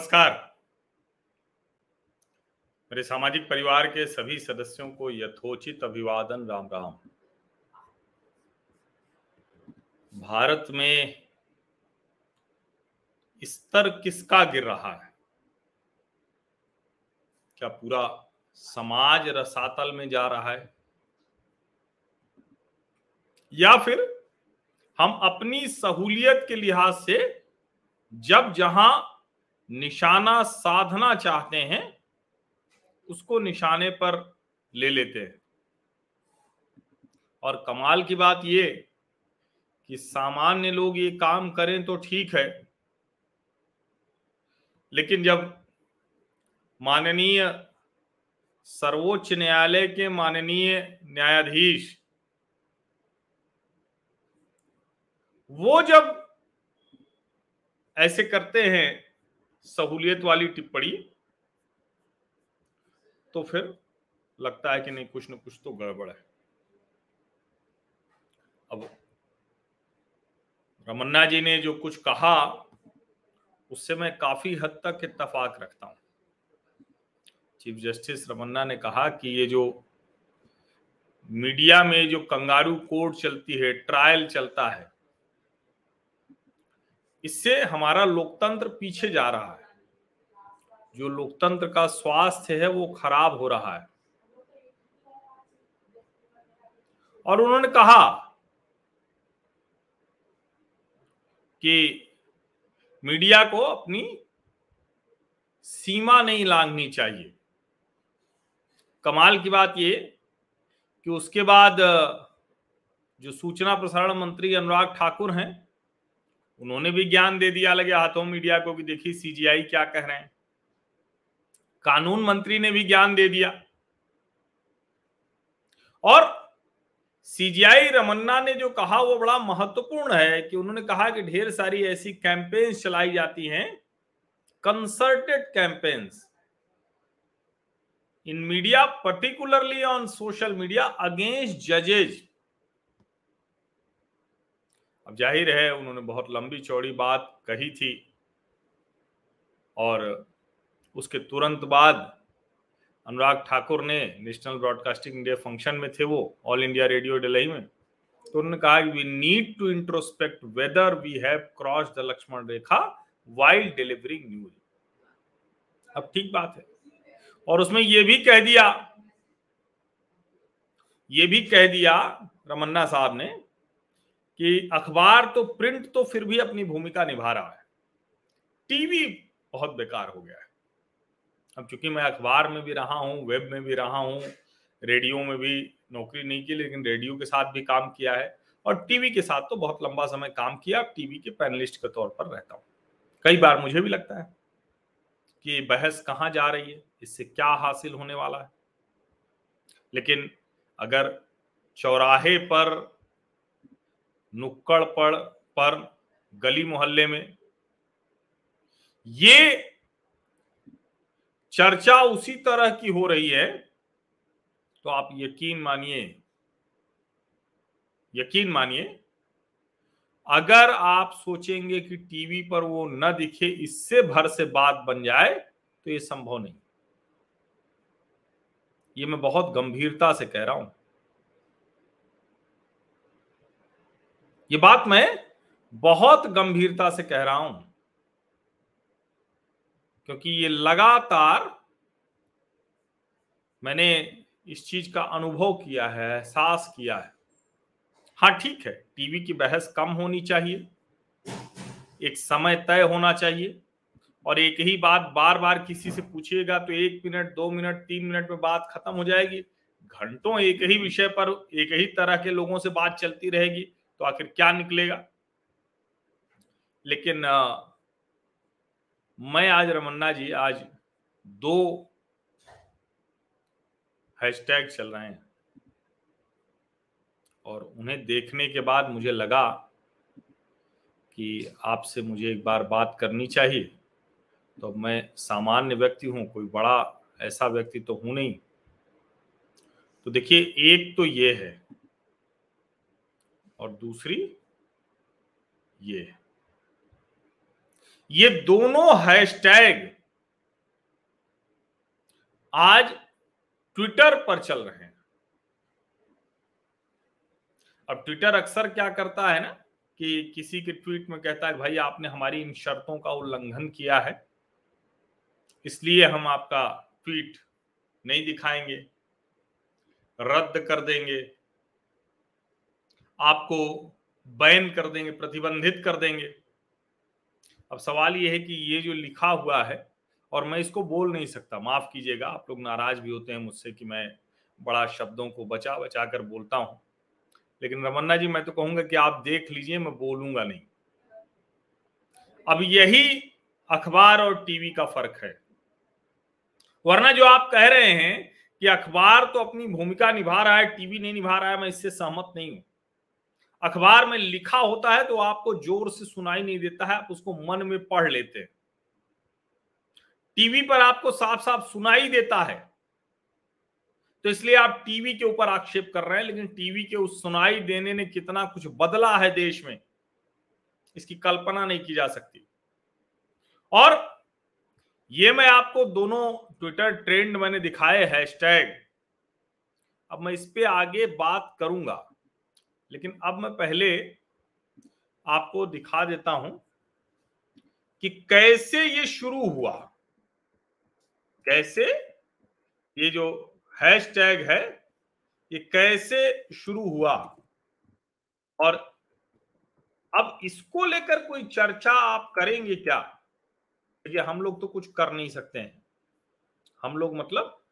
नमस्कार। मेरे सामाजिक परिवार के सभी सदस्यों को यथोचित अभिवादन, राम राम। भारत में स्तर किसका गिर रहा है? क्या पूरा समाज रसातल में जा रहा है? या फिर हम अपनी सहूलियत के लिहाज से जब जहाँ निशाना साधना चाहते हैं, उसको निशाने पर ले लेते हैं। और कमाल की बात ये कि सामान्य लोग ये काम करें तो ठीक है, लेकिन जब माननीय सर्वोच्च न्यायालय के माननीय न्यायाधीश वो जब ऐसे करते हैं सहूलियत वाली टिप्पणी। तो फिर लगता है कि नहीं, कुछ ना कुछ तो गड़बड़ है। अब रमन्ना जी ने जो कुछ कहा, उससे मैं काफ़ी हद तक इतफाक रखता हूँ। चीफ जस्टिस रमन्ना ने कहा कि ये जो मीडिया में जो कंगारू कोर्ट चलती है, ट्रायल चलता है इससे हमारा लोकतंत्र पीछे जा रहा है। जो लोकतंत्र का स्वास्थ्य है, वो खराब हो रहा है। और उन्होंने कहा कि मीडिया को अपनी सीमा नहीं लांघनी चाहिए। कमाल की बात ये कि उसके बाद, जो सूचना प्रसारण मंत्री अनुराग ठाकुर हैं उन्होंने भी ज्ञान दे दिया लगे हाथों मीडिया को कि देखिए सीजीआई क्या कह रहे हैं। कानून मंत्री ने भी ज्ञान दे दिया। और सीजीआई रमन्ना ने जो कहा, वो बड़ा महत्वपूर्ण है कि उन्होंने कहा कि ढेर सारी ऐसी कैंपेन्स चलाई जाती हैं concerted campaigns in media particularly on social media against जजेज अब ज़ाहिर है उन्होंने बहुत लंबी चौड़ी बात कही थी और उसके तुरंत बाद अनुराग ठाकुर ने नेशनल ब्रॉडकास्टिंग इंडिया फ़ंक्शन में थे वो ऑल इंडिया रेडियो डिलही में तो उन्होंने कहा कि we need to introspect whether we have cross the Lakshman rekha while delivering news अब ठीक बात है। और उसमें यह भी कह दिया, ये भी कह दिया रमन्ना साहब ने कि अखबार तो प्रिंट तो फिर भी अपनी भूमिका निभा रहा है। टीवी बहुत बेकार हो गया है। अब चूँकि मैं अखबार में भी रहा हूँ, वेब में भी रहा हूँ, रेडियो में भी नौकरी नहीं की, लेकिन रेडियो के साथ भी काम किया है और टीवी के साथ तो बहुत लंबा समय काम किया टीवी के पैनलिस्ट के तौर पर रहता हूँ। कई बार मुझे भी लगता है कि बहस कहाँ जा रही है, इससे क्या हासिल होने वाला है? लेकिन अगर चौराहे पर नुक्कड़ पर पर, गली मोहल्ले में। ये चर्चा उसी तरह की हो रही है तो आप यकीन मानिए यकीन मानिए, अगर आप सोचेंगे कि टीवी पर वो न दिखे, इससे भर से बात बन जाए तो ये संभव नहीं। ये मैं बहुत गंभीरता से कह रहा हूँ। ये बात मैं बहुत गंभीरता से कह रहा हूँ, क्योंकि ये लगातार मैंने इस चीज़ का अनुभव किया है, एहसास किया है। हाँ ठीक है, टीवी की बहस कम होनी चाहिए, एक समय तय होना चाहिए, और एक ही बात बार बार किसी से पूछिएगा तो एक मिनट, दो मिनट, तीन मिनट में बात खत्म हो जाएगी। घंटों एक ही विषय पर, एक ही तरह के लोगों से बात चलती रहेगी। तो आखिर क्या निकलेगा? लेकिन आ, मैं आज रमन्ना जी आज दो हैशटैग चल रहे हैं। और उन्हें देखने के बाद मुझे लगा कि आपसे मुझे एक बार बात करनी चाहिए। तो मैं सामान्य व्यक्ति हूँ कोई बड़ा ऐसा व्यक्ति तो हूँ नहीं। तो देखिए एक तो ये है और दूसरी ये। ये दोनों हैशटैग आज ट्विटर पर चल रहे हैं। अब ट्विटर अक्सर क्या करता है ना कि किसी के ट्वीट में कहता है, भाई, आपने हमारी इन शर्तों का उल्लंघन किया है, इसलिए हम आपका ट्वीट नहीं दिखाएँगे, रद्द कर देंगे। आपको बैन कर देंगे, प्रतिबंधित कर देंगे। अब सवाल यह है कि ये जो लिखा हुआ है, और मैं इसको बोल नहीं सकता, माफ़ कीजिएगा, आप लोग नाराज़ भी होते हैं मुझसे कि मैं बड़ा शब्दों को बचा बचा कर बोलता हूँ। लेकिन रमन्ना जी, मैं तो कहूँगा कि आप देख लीजिए, मैं बोलूँगा नहीं। अब यही अखबार और टीवी का फ़र्क है। वरना जो आप कह रहे हैं कि अखबार तो अपनी भूमिका निभा रहा है, टीवी नहीं निभा रहा है, मैं इससे सहमत नहीं हूँ। अखबार में लिखा होता है तो आपको ज़ोर से सुनाई नहीं देता है, आप उसको मन में पढ़ लेते हैं। टीवी पर आपको साफ़ साफ़ सुनाई देता है। तो इसलिए आप टीवी के ऊपर आक्षेप कर रहे हैं, लेकिन टीवी के उस सुनाई देने ने कितना कुछ बदला है देश में, इसकी कल्पना नहीं की जा सकती। और ये मैं आपको दोनों ट्विटर ट्रेंड मैंने दिखाए हैशटैग अब मैं इस पे आगे बात करूँगा। लेकिन अब मैं पहले आपको दिखा देता हूँ कि कैसे ये शुरू हुआ। कैसे ये जो हैशटैग है, ये कैसे शुरू हुआ। और अब इसको लेकर कोई चर्चा आप करेंगे क्या? ये हम लोग तो कुछ कर नहीं सकते हैं। हम लोग मतलब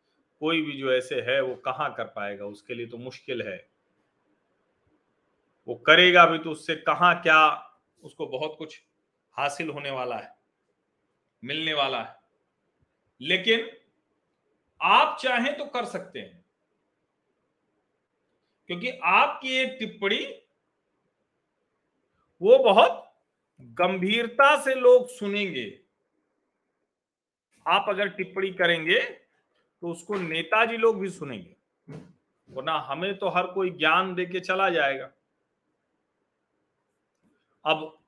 कोई भी जो ऐसे है, वो कहाँ कर पाएगा? उसके लिए तो मुश्किल है। वो करेगा भी तो उससे कहा क्या उसको बहुत कुछ हासिल होने वाला है, मिलने वाला है। लेकिन आप चाहें तो कर सकते हैं, क्योंकि आपकी एक टिप्पणी, वो बहुत गंभीरता से लोग सुनेंगे। आप अगर टिप्पणी करेंगे तो उसको नेताजी लोग भी सुनेंगे, वरना हमें तो हर कोई ज्ञान देके चला जाएगा। अब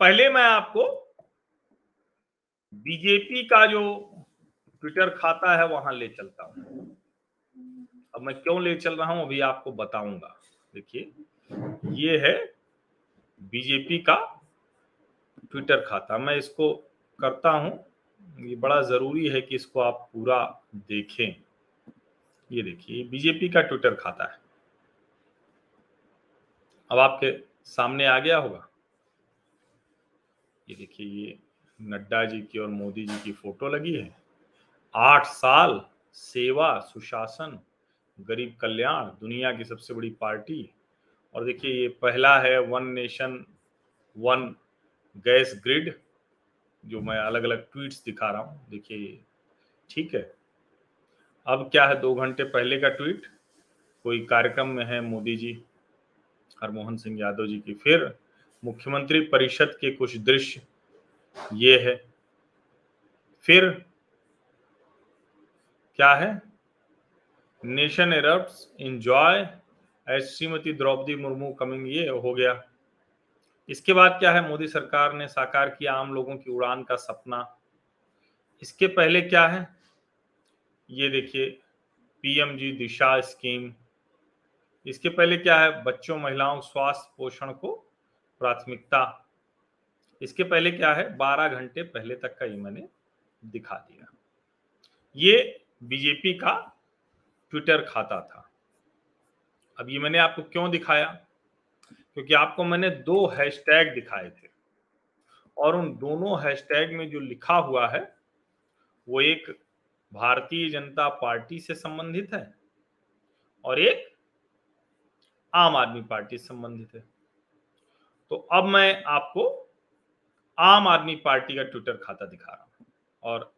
पहले मैं आपको बीजेपी का जो ट्विटर खाता है, वहाँ ले चलता हूँ। अब मैं क्यों ले चल रहा हूँ, अभी आपको बताऊँगा। देखिए, ये है बीजेपी का ट्विटर खाता। मैं इसको करता हूँ। ये बड़ा ज़रूरी है कि इसको आप पूरा देखें। ये देखिए बीजेपी का ट्विटर खाता है। अब आपके सामने आ गया होगा। ये देखिए, ये नड्डा जी की और मोदी जी की फ़ोटो लगी है। आठ साल सेवा, सुशासन, गरीब कल्याण दुनिया की सबसे बड़ी पार्टी। और देखिए, ये पहला है one nation, one gas grid, जो मैं अलग अलग ट्वीट्स दिखा रहा हूँ। देखिए ठीक है। अब क्या है, दो घंटे पहले का ट्वीट? कोई कार्यक्रम में है मोदी जी? हरमोहन सिंह यादव जी की। फिर मुख्यमंत्री परिषद के कुछ दृश्य, ये है। फिर क्या है? Nation erupts in joy as Shrimati Draupadi Murmu coming ये हो गया। इसके बाद क्या है? मोदी सरकार ने साकार किया आम लोगों की उड़ान का सपना। इसके पहले क्या है? ये देखिए, पीएमजी दिशा स्कीम इसके पहले क्या है? बच्चों, महिलाओं स्वास्थ्य पोषण को प्राथमिकता। इसके पहले क्या है? बारह घंटे पहले तक का ये मैंने दिखा दिया। ये बीजेपी का ट्विटर खाता था। अब ये मैंने आपको क्यों दिखाया? क्योंकि आपको मैंने दो हैशटैग दिखाए थे। और उन दोनों हैशटैग में जो लिखा हुआ है, वो एक भारतीय जनता पार्टी से संबंधित है और एक आम आदमी पार्टी संबंधित है। तो अब मैं आपको आम आदमी पार्टी का ट्विटर खाता दिखा रहा हूँ। और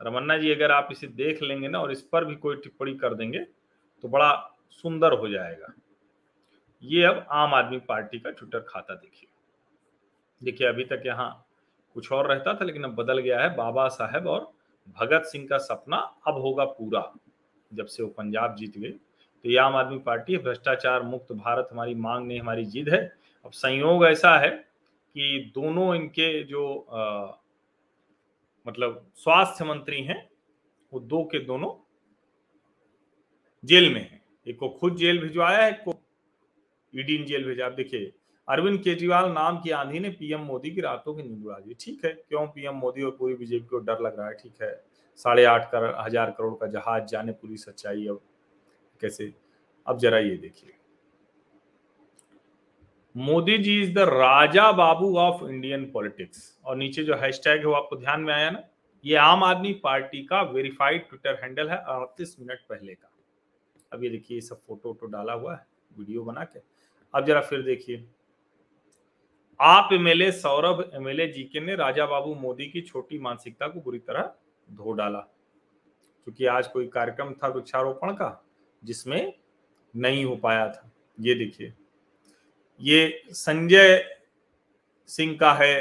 रमन्ना जी, अगर आप इसे देख लेंगे ना और इस पर भी कोई टिप्पणी कर देंगे तो बड़ा सुंदर हो जाएगा। ये अब आम आदमी पार्टी का ट्विटर खाता देखिए। देखिए, अभी तक यहाँ कुछ और रहता था, लेकिन अब बदल गया है। बाबा साहेब और भगत सिंह का सपना अब होगा पूरा, जब से वो पंजाब जीत गए। ये आम आदमी पार्टी भ्रष्टाचार मुक्त भारत हमारी मांग नहीं हमारी जिद है। अब संयोग ऐसा है कि दोनों इनके जो आ, मतलब स्वास्थ्य मंत्री हैं वो दो के दोनों जेल में है। एक को खुद जेल भिजवाया है एक को ईडी जेल भेजा। देखिए अरविंद केजरीवाल नाम की आंधी ने पीएम मोदी की रातों की नींद उड़ा दी। ठीक है क्यों पीएम मोदी और पूरी बीजेपी को डर लग रहा है? ठीक है साढ़े आठ कर हज़ार करोड़ का जहाज़ जाने पूरी सच्चाई अब कैसे? अब जरा ये देखिए। Modi ji is the Raja Babu of Indian politics और नीचे जो हैशटैग है वो आपको ध्यान में आया ना? ये आम आदमी पार्टी का वेरीफाइड ट्विटर हैंडल है अड़तीस मिनट पहले का। अब ये देखिए सब फ़ोटो वोटो डाला हुआ है वीडियो बना के। अब जरा फिर देखिए। आप एमएलए सौरभ एमएलए जीके ने राजा बाबू मोदी की छोटी मानसिकता को बुरी तरह धो डाला। क्योंकि आज कोई कार्यक्रम था वृक्षारोपण का जिसमें नहीं हो पाया था। ये देखिए, ये संजय सिंह का है।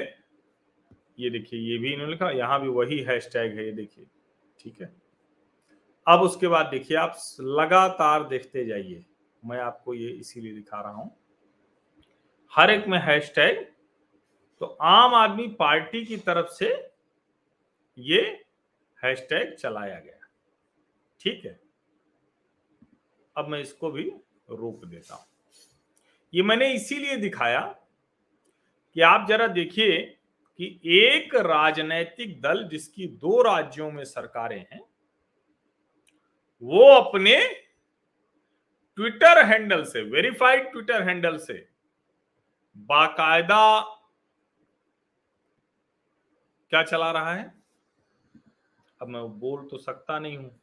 ये देखिए, ये भी इन्होंने लिखा, यहाँ भी वही हैशटैग है, ये देखिए, ठीक है। अब उसके बाद देखिए, आप लगातार देखते जाइए। मैं आपको ये इसीलिए दिखा रहा हूँ। हर एक में हैशटैग तो आम आदमी पार्टी की तरफ़ से ये हैशटैग चलाया गया, ठीक है। अब मैं इसको भी रोक देता हूँ। ये मैंने इसीलिए दिखाया कि आप जरा देखिए कि एक राजनैतिक दल जिसकी दो राज्यों में सरकारें हैं, वो अपने ट्विटर हैंडल से, वेरीफाइड ट्विटर हैंडल से बाकायदा क्या चला रहा है? अब मैं बोल तो सकता नहीं हूँ।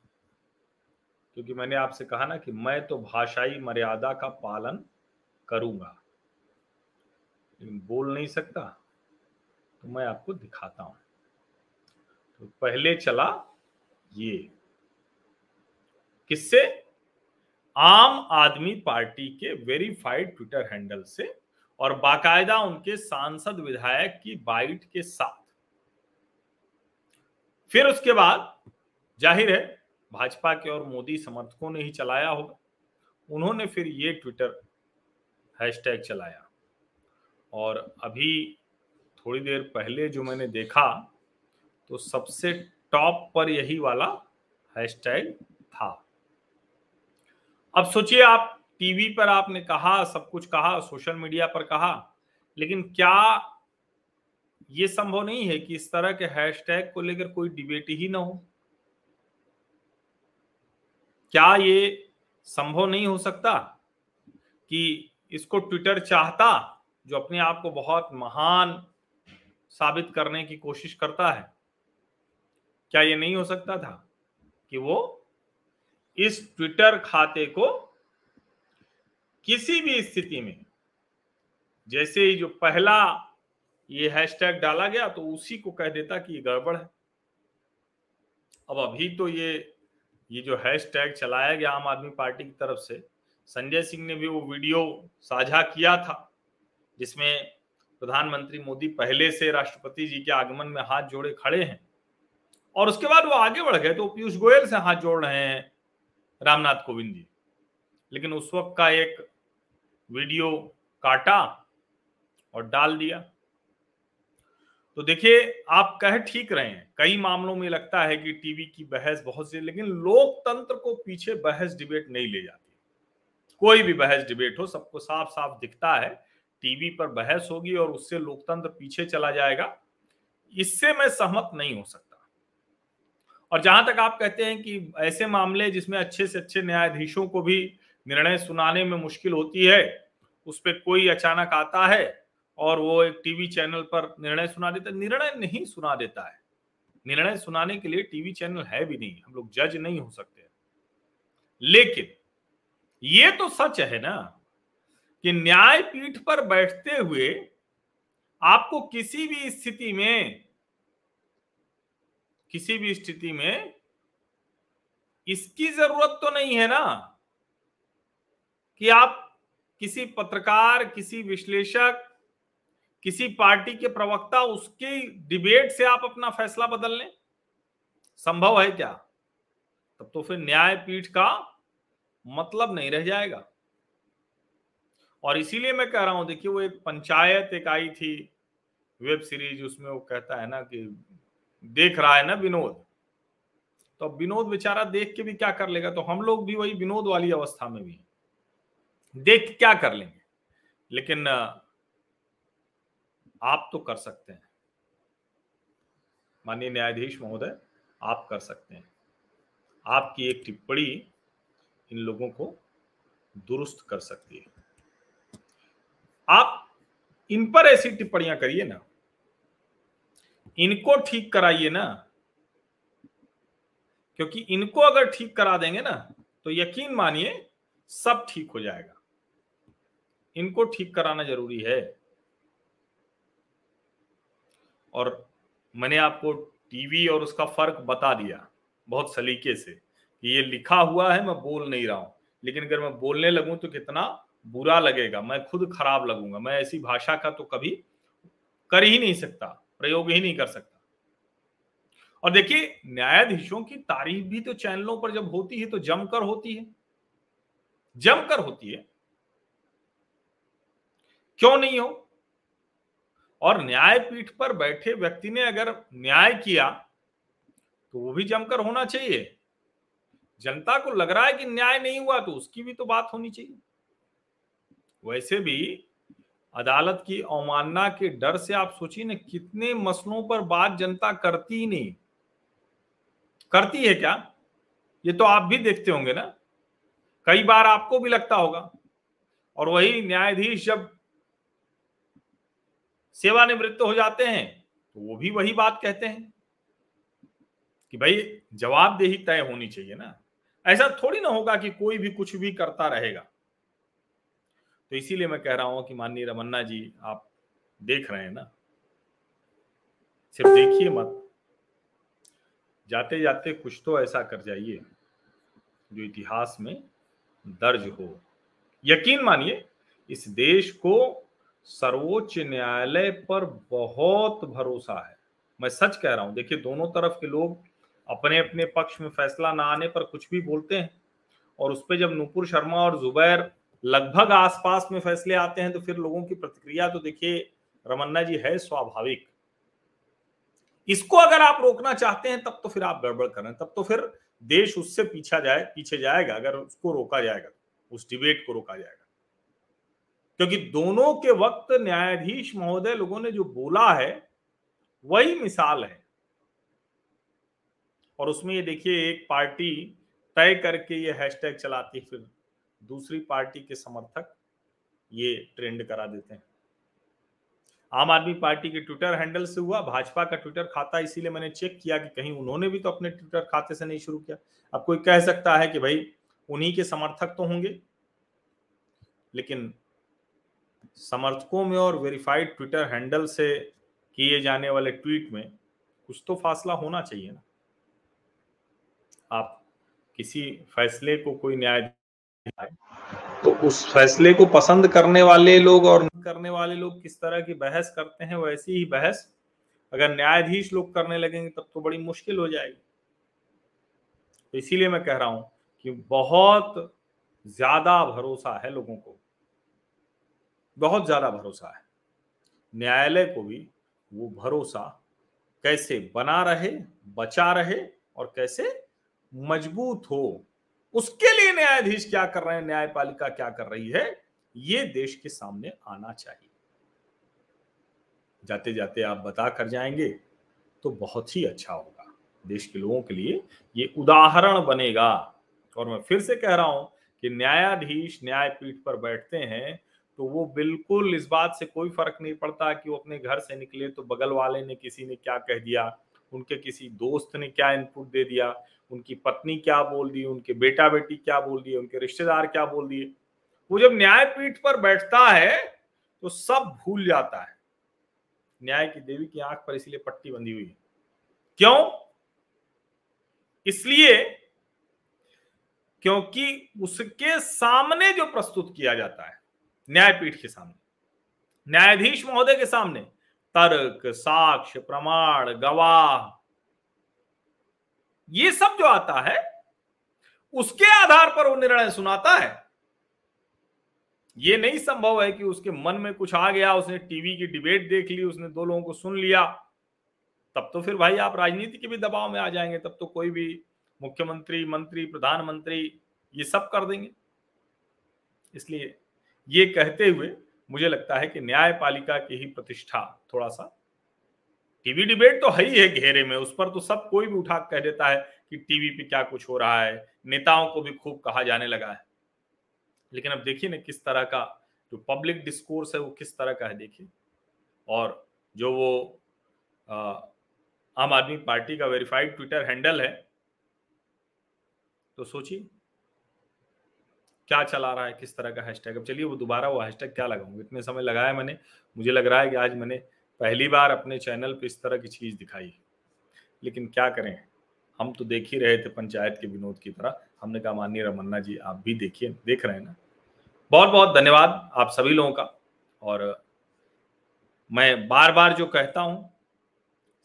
क्योंकि मैंने आपसे कहा ना कि मैं तो भाषाई मर्यादा का पालन करूँगा। लेकिन बोल नहीं सकता तो मैं आपको दिखाता हूँ। तो पहले चला ये। किससे? आम आदमी पार्टी के वेरीफाइड ट्विटर हैंडल से और बाकायदा उनके सांसद विधायक की बाइट के साथ। फिर उसके बाद ज़ाहिर है भाजपा के और मोदी समर्थकों ने ही चलाया होगा। उन्होंने फिर ये ट्विटर हैशटैग चलाया। और अभी थोड़ी देर पहले जो मैंने देखा तो सबसे टॉप पर यही वाला हैशटैग था। अब सोचिए आप टीवी पर आपने कहा, सब कुछ कहा सोशल मीडिया पर कहा, लेकिन क्या ये संभव नहीं है कि इस तरह के हैशटैग को लेकर कोई डिबेट ही ना हो? क्या ये संभव नहीं हो सकता कि इसको ट्विटर चाहता, जो अपने आप को बहुत महान साबित करने की कोशिश करता है, क्या ये नहीं हो सकता था कि वो इस ट्विटर खाते को किसी भी स्थिति में, जैसे ही जो पहला ये हैशटैग डाला गया तो उसी को कह देता कि ये गड़बड़ है। अब अभी तो ये ये जो हैशटैग चलाया गया आम आदमी पार्टी की तरफ़ से, संजय सिंह ने भी वो वीडियो साझा किया था, जिसमें प्रधानमंत्री मोदी पहले से राष्ट्रपति जी के आगमन में हाथ जोड़े खड़े हैं और उसके बाद वो आगे बढ़ गए तो पीयूष गोयल से हाथ जोड़ रहे हैं रामनाथ कोविंद जी। लेकिन उस वक्त का एक वीडियो काटा और डाल दिया। तो देखिए, आप कह ठीक रहे हैं। कई मामलों में लगता है कि टीवी की बहस बहुत सी लेकिन लोकतंत्र को पीछे बहस डिबेट नहीं ले जाती। कोई भी बहस डिबेट हो, सबको साफ़ साफ़ दिखता है, टीवी पर बहस होगी और उससे लोकतंत्र पीछे चला जाएगा। इससे मैं सहमत नहीं हो सकता। और जहाँ तक आप कहते हैं कि ऐसे मामले जिसमें अच्छे से अच्छे न्यायाधीशों को भी निर्णय सुनाने में मुश्किल होती है, उस पर कोई अचानक आता है और वो एक टीवी चैनल पर निर्णय सुना देता निर्णय नहीं सुना देता है। निर्णय सुनाने के लिए टीवी चैनल है भी नहीं। हम लोग जज नहीं हो सकते। लेकिन ये तो सच है ना कि न्यायपीठ पर बैठते हुए आपको किसी भी स्थिति में, किसी भी स्थिति में इसकी ज़रूरत तो नहीं है ना कि आप किसी पत्रकार, किसी विश्लेषक किसी पार्टी के प्रवक्ता, उसके डिबेट से आप अपना फैसला बदल लें। संभव है क्या? तब तो फिर न्यायपीठ का मतलब नहीं रह जाएगा। और इसीलिए मैं कह रहा हूँ, देखिए, वो एक पंचायत एक आई थी वेब सीरीज़, उसमें वो कहता है ना कि देख रहा है ना विनोद। तो विनोद बेचारा देख के भी क्या कर लेगा? तो हम लोग भी वही विनोद वाली अवस्था में भी देख क्या कर लेंगे? लेकिन आप तो कर सकते हैं। माननीय न्यायाधीश महोदय, आप कर सकते हैं। आपकी एक टिप्पणी इन लोगों को दुरुस्त कर सकती है। आप इन पर ऐसी टिप्पणियाँ करिए ना, इनको ठीक कराइए ना, क्योंकि इनको अगर ठीक करा देंगे ना तो यकीन मानिए सब ठीक हो जाएगा। इनको ठीक कराना ज़रूरी है। और मैंने आपको टीवी और उसका फ़र्क बता दिया बहुत सलीके से कि ये लिखा हुआ है, मैं बोल नहीं रहा हूँ। लेकिन अगर मैं बोलने लगूं तो कितना बुरा लगेगा, मैं खुद खराब लगूँगा। मैं ऐसी भाषा का तो कभी कर ही नहीं सकता, प्रयोग ही नहीं कर सकता। और देखिए, न्यायाधीशों की तारीफ़ भी तो चैनलों पर जब होती है तो जमकर होती है। जमकर होती है। क्यों नहीं हो? और न्यायपीठ पर बैठे व्यक्ति ने अगर न्याय किया तो वो भी जमकर होना चाहिए। जनता को लग रहा है कि न्याय नहीं हुआ तो उसकी भी तो बात होनी चाहिए। वैसे भी अदालत की अवमानना के डर से आप सोचिए ना, कितने मसलों पर बात जनता करती ही नहीं। करती है क्या? ये तो आप भी देखते होंगे ना। कई बार आपको भी लगता होगा। और वही न्यायाधीश जब सेवानिवृत्त हो जाते हैं तो वो भी वही बात कहते हैं कि भाई जवाबदेही तय होनी चाहिए ना। ऐसा थोड़ी ना होगा कि कोई भी कुछ भी करता रहेगा। तो इसीलिए मैं कह रहा हूँ कि माननीय रमन्ना जी, आप देख रहे हैं ना। सिर्फ़ देखिए मत। जाते जाते कुछ तो ऐसा कर जाइए, जो इतिहास में दर्ज हो। यकीन मानिए, इस देश को सर्वोच्च न्यायालय पर बहुत भरोसा है। मैं सच कह रहा हूँ, देखिए दोनों तरफ़ के लोग अपने अपने पक्ष में फैसला ना आने पर कुछ भी बोलते हैं और उस पर जब नुपुर शर्मा और जुबैर लगभग आसपास में फैसले आते हैं तो फिर लोगों की प्रतिक्रिया तो देखिए रमन्ना जी है स्वाभाविक। इसको अगर आप रोकना चाहते हैं तब तो फिर आप गड़बड़ करें तब तो फिर देश उससे पीछा जाए, पीछे जाएगा, अगर उसको रोका जाएगा, उस डिबेट को रोका जाएगा। क्योंकि दोनों के वक्त न्यायाधीश महोदय लोगों ने जो बोला है, वही मिसाल है। और उसमें ये देखिए, एक पार्टी तय करके ये हैशटैग चलाती फिर दूसरी पार्टी के समर्थक ये ट्रेंड करा देते हैं। आम आदमी पार्टी के ट्विटर हैंडल से हुआ, भाजपा का ट्विटर खाता, इसीलिए मैंने चेक किया कि कहीं उन्होंने भी तो अपने ट्विटर खाते से नहीं शुरू किया। अब कोई कह सकता है कि भाई, उन्हीं के समर्थक तो होंगे। लेकिन समर्थकों में और वेरीफाइड ट्विटर हैंडल से किए जाने वाले ट्वीट में कुछ तो फासला होना चाहिए ना। आप किसी फैसले को कोई न्याय तो उस फैसले को पसंद करने वाले लोग और करने वाले लोग किस तरह की बहस करते हैं वैसी ही बहस। अगर न्यायाधीश लोग करने लगेंगे, तब तो बड़ी मुश्किल हो जाएगी। तो इसीलिए मैं कह रहा हूँ कि बहुत ज़्यादा भरोसा है लोगों को। बहुत ज़्यादा भरोसा है। न्यायालय को भी वो भरोसा कैसे बना रहे, बचा रहे और कैसे मज़बूत हो, उसके लिए न्यायाधीश क्या कर रहे हैं, न्यायपालिका क्या कर रही है, ये देश के सामने आना चाहिए। जाते जाते आप बता कर जाएँगे तो बहुत ही अच्छा होगा। देश के लोगों के लिए ये उदाहरण बनेगा। और मैं फिर से कह रहा हूँ कि न्यायाधीश न्यायपीठ पर बैठते हैं तो वो बिल्कुल इस बात से कोई फ़र्क नहीं पड़ता कि वो अपने घर से निकले तो बगल वाले ने किसी ने क्या कह दिया, उनके किसी दोस्त ने क्या इनपुट दे दिया, उनकी पत्नी क्या बोल दी, उनके बेटा बेटी क्या बोल दिए, उनके रिश्तेदार क्या बोल दिए। वो जब न्यायपीठ पर बैठता है तो सब भूल जाता है। न्याय की देवी की आँख पर इसलिए पट्टी बंधी हुई है। क्यों? इसलिए क्योंकि उसके सामने जो प्रस्तुत किया जाता है न्यायपीठ के सामने, न्यायाधीश महोदय के सामने, तर्क, साक्ष्य, प्रमाण, गवाह। ये सब जो आता है, उसके आधार पर वो निर्णय सुनाता है। ये नहीं संभव है कि उसके मन में कुछ आ गया, उसने टीवी की डिबेट देख ली, उसने दो लोगों को सुन लिया। तब तो फिर भाई आप राजनीति के भी दबाव में आ जाएँगे, तब तो कोई भी मुख्यमंत्री, मंत्री, प्रधानमंत्री ये सब कर देंगे। इसलिए ये कहते हुए मुझे लगता है कि न्यायपालिका की ही प्रतिष्ठा थोड़ा सा टीवी डिबेट तो है ही है घेरे में, उस पर तो सब कोई भी उठा कह देता है कि टीवी पे क्या कुछ हो रहा है, नेताओं को भी खूब कहा जाने लगा है। लेकिन अब देखिए ना किस तरह का जो पब्लिक डिस्कोर्स है वो किस तरह का है, देखिए। और जो वो आम आदमी पार्टी का वेरीफाइड ट्विटर हैंडल है तो सोचिए। क्या चला रहा है, किस तरह का हैशटैग अब चलिए वो दोबारा वो हैशटैग क्या लगाऊँगा? इतने समय लगाया मैंने, मुझे लग रहा है कि आज मैंने पहली बार अपने चैनल पे इस तरह की चीज़ दिखाई लेकिन क्या करें? हम तो देख ही रहे थे पंचायत के विनोद की तरह। हमने कहा, माननीय रमन्ना जी, आप भी देखिए, देख रहे हैं ना? बहुत बहुत धन्यवाद आप सभी लोगों का। और मैं बार बार जो कहता हूँ,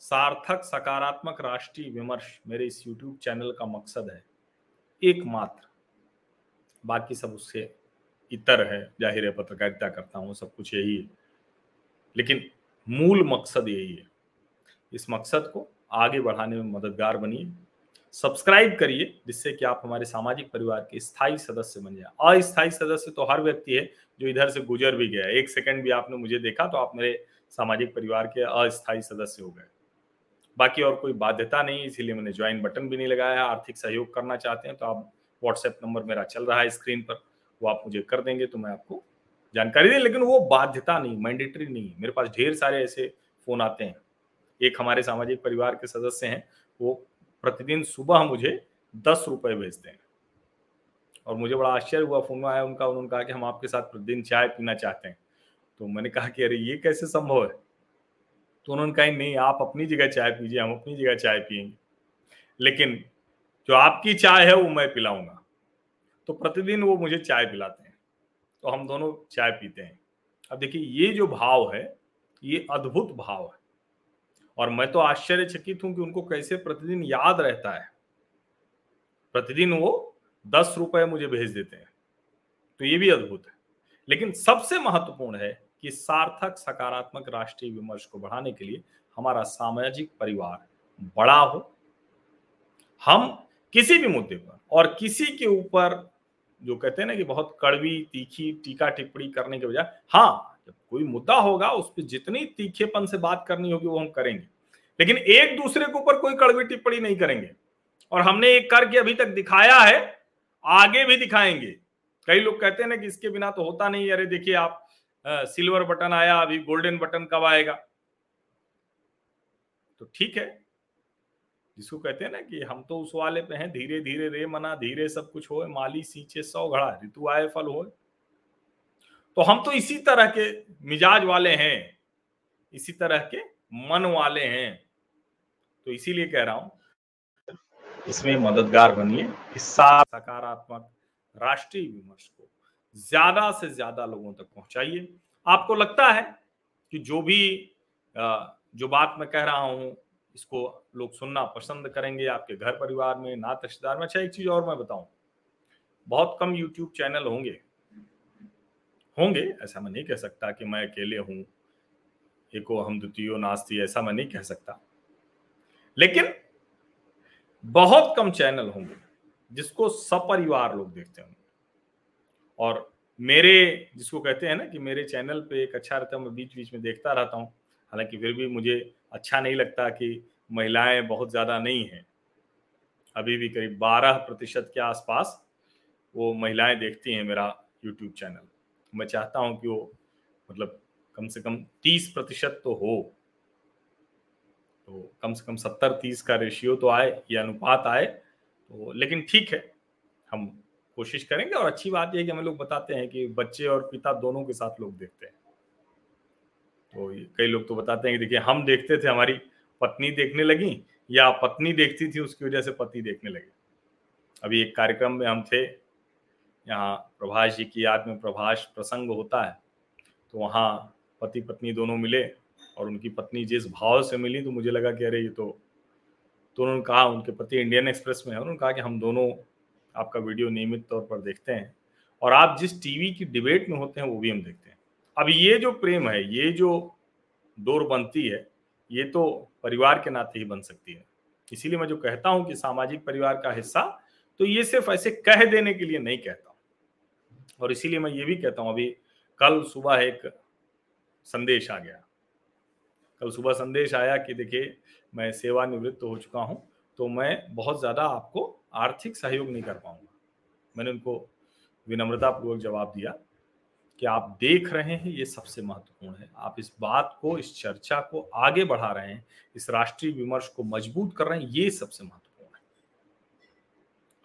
सार्थक, सकारात्मक राष्ट्रीय विमर्श मेरे इस YouTube चैनल का मकसद है, एकमात्र बाकी सब उससे इतर है, ज़ाहिर है, पत्रकारिता करता हूँ, सब कुछ यही है। लेकिन मूल मकसद यही है। इस मकसद को आगे बढ़ाने में मददगार बनिए। सब्सक्राइब करिए, जिससे कि आप हमारे सामाजिक परिवार के स्थायी सदस्य बन जाए। अस्थायी सदस्य तो हर व्यक्ति है, जो इधर से गुजर भी गया एक सेकंड भी आपने मुझे देखा तो आप मेरे सामाजिक परिवार के अस्थायी सदस्य हो गए। बाकी और कोई बाध्यता नहीं इसीलिए मैंने ज्वाइन बटन भी नहीं लगाया आर्थिक सहयोग करना चाहते हैं तो आप व्हाट्सएप नंबर मेरा चल रहा है स्क्रीन पर, वो आप मुझे कर देंगे तो मैं आपको जानकारी दें लेकिन वो बाध्यता नहीं मैंडेटरी नहीं मेरे पास ढेर सारे ऐसे फ़ोन आते हैं। एक हमारे सामाजिक परिवार के सदस्य हैं, वो प्रतिदिन सुबह मुझे दस रुपए भेजते हैं। और मुझे बड़ा आश्चर्य हुआ फ़ोन आया उनका, उन्होंने कहा कि हम आपके साथ प्रतिदिन चाय पीना चाहते हैं। तो मैंने कहा कि अरे, ये कैसे संभव है? तो उन्होंने कहा नहीं, आप अपनी जगह चाय पीजिए, हम अपनी जगह चाय पियेंगे। लेकिन जो आपकी चाय है, वो मैं पिलाऊँगा। तो प्रतिदिन वो मुझे चाय पिलाते हैं। तो हम दोनों चाय पीते हैं। अब देखिए, ये जो भाव है, ये अद्भुत भाव है। और मैं तो आश्चर्यचकित हूँ कि उनको कैसे प्रतिदिन याद रहता है। प्रतिदिन वो दस रुपए मुझे भेज देते हैं। तो ये भी अद्भुत है। लेकिन सबसे महत्वपूर्ण है कि सार्थक, सकारात्मक राष्ट्रीय विमर्श को बढ़ाने के लिए हमारा सामाजिक परिवार बड़ा हो। हम किसी भी मुद्दे पर और किसी के ऊपर जो कहते हैं ना कि बहुत कड़वी तीखी टीका टिप्पणी करने के बजाय हाँ जब कोई मुद्दा होगा उस पर जितनी तीखेपन से बात करनी होगी वो हम करेंगे। लेकिन एक दूसरे के ऊपर कोई कड़वी टिप्पणी नहीं करेंगे। और हमने एक करके अभी तक दिखाया है आगे भी दिखाएँगे। कई लोग कहते हैं ना कि इसके बिना तो होता नहीं अरे देखिए आप आ, सिल्वर बटन आया अभी गोल्डन बटन कब आएगा? तो ठीक है जिसको कहते हैं ना कि हम तो उस वाले पे हैं, धीरे धीरे रे मना, धीरे सब कुछ हो माली सींचे सौ घड़ा, ऋतु आए फल हो तो हम तो इसी तरह के मिजाज वाले हैं, इसी तरह के मन वाले हैं। तो इसीलिए कह रहा हूँ, इसमें मददगार बनिए, इस सकारात्मक राष्ट्रीय विमर्श को ज़्यादा से ज़्यादा लोगों तक पहुंचाइए। आपको लगता है कि जो भी जो बात मैं कह रहा हूँ इसको लोग सुनना पसंद करेंगे, आपके घर परिवार में, नात रिश्तेदार में। अच्छा एक चीज़ और मैं बताऊँ। बहुत कम यूट्यूब चैनल होंगे। होंगे, ऐसा मैं नहीं कह सकता कि मैं अकेले हूँ, एको हम द्वितीय नास्ती, ऐसा मैं नहीं कह सकता। लेकिन बहुत कम चैनल होंगे, जिसको सपरिवार लोग देखते होंगे। और मेरे, जिसको कहते हैं ना कि मेरे चैनल पे एक अच्छा रहता है, मैं बीच बीच में देखता रहता हूँ। हालाँकि फिर भी मुझे अच्छा नहीं लगता कि महिलाएँ बहुत ज़्यादा नहीं हैं। अभी भी करीब बारह प्रतिशत के आसपास वो महिलाएँ देखती हैं मेरा यूट्यूब चैनल मैं चाहता हूँ कि वो मतलब कम से कम तीस प्रतिशत तो हो। तो कम से कम सत्तर तीस का रेशियो तो आए, या अनुपात आए तो लेकिन ठीक है, हम कोशिश करेंगे और अच्छी बात यह है कि हमें लोग बताते हैं कि बच्चे और पिता दोनों के साथ लोग देखते हैं। तो कई लोग तो बताते हैं कि देखिए, हम देखते थे, हमारी पत्नी देखने लगी या पत्नी देखती थी, उसकी वजह से पति देखने लगे। अभी एक कार्यक्रम में हम थे, यहाँ प्रभाष जी की याद में प्रभाष प्रसंग होता है तो वहाँ पति पत्नी दोनों मिले और उनकी पत्नी जिस भाव से मिली तो मुझे लगा कि अरे, ये तो तो उन्होंने कहा, उनके पति इंडियन एक्सप्रेस में है, उन्होंने कहा कि हम दोनों आपका वीडियो नियमित तौर पर देखते हैं और आप जिस टीवी की डिबेट में होते हैं, वो भी हम देखते हैं। अब ये जो प्रेम है, ये जो डोर बनती है, ये तो परिवार के नाते ही बन सकती है। इसीलिए मैं जो कहता हूँ कि सामाजिक परिवार का हिस्सा तो ये सिर्फ़ ऐसे कह देने के लिए नहीं कहता और इसीलिए मैं ये भी कहता हूँ, अभी कल सुबह एक संदेश आ गया। कल सुबह संदेश आया कि देखिए, मैं सेवानिवृत्त हो चुका हूँ तो मैं बहुत ज़्यादा आपको आर्थिक सहयोग नहीं कर पाऊँगा। मैंने उनको विनम्रतापूर्वक जवाब दिया। कि आप देख रहे हैं, ये सबसे महत्वपूर्ण है। आप इस बात को, इस चर्चा को आगे बढ़ा रहे हैं, इस राष्ट्रीय विमर्श को मज़बूत कर रहे हैं, ये सबसे महत्वपूर्ण है।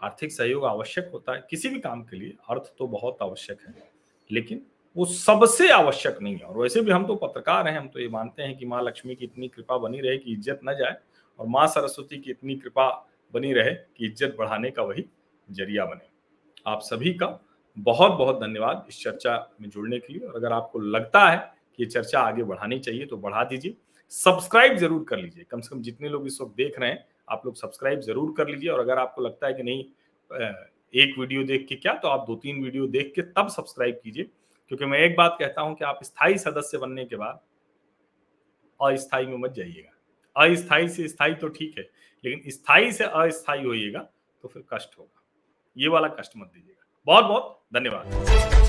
आर्थिक सहयोग आवश्यक होता है, किसी भी काम के लिए अर्थ तो बहुत आवश्यक है, लेकिन वो सबसे आवश्यक नहीं है। और वैसे भी हम तो पत्रकार हैं, हम तो ये मानते हैं कि माँ लक्ष्मी की इतनी कृपा बनी रहे कि इज़्ज़त न जाए, और माँ सरस्वती की इतनी कृपा बनी रहे कि इज़्ज़त बढ़ाने का वही ज़रिया बने। आप सभी का बहुत बहुत धन्यवाद इस चर्चा में जुड़ने के लिए। और अगर आपको लगता है कि ये चर्चा आगे बढ़ानी चाहिए तो बढ़ा दीजिए। सब्सक्राइब ज़रूर कर लीजिए। कम से कम जितने लोग इस वक्त देख रहे हैं, आप लोग सब्सक्राइब ज़रूर कर लीजिए। और अगर आपको लगता है कि नहीं एक वीडियो देख के क्या तो आप दो तीन वीडियो देख के तब सब्सक्राइब कीजिए। क्योंकि मैं एक बात कहता हूँ कि आप स्थायी सदस्य बनने के बाद अस्थायी में मत जाइएगा। अस्थायी से स्थायी तो ठीक है, लेकिन स्थायी से अस्थायी होइएगा तो फिर कष्ट होगा। ये वाला कष्ट मत दीजिएगा। बहुत बहुत धन्यवाद।